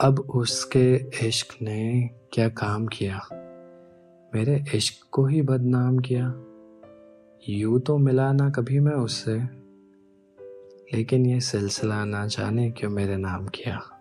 अब उसके इश्क ने क्या काम किया? मेरे इश्क को ही बदनाम किया। यूँ तो मिला ना कभी मैं उससे, लेकिन ये सिलसिला ना जाने क्यों मेरे नाम किया।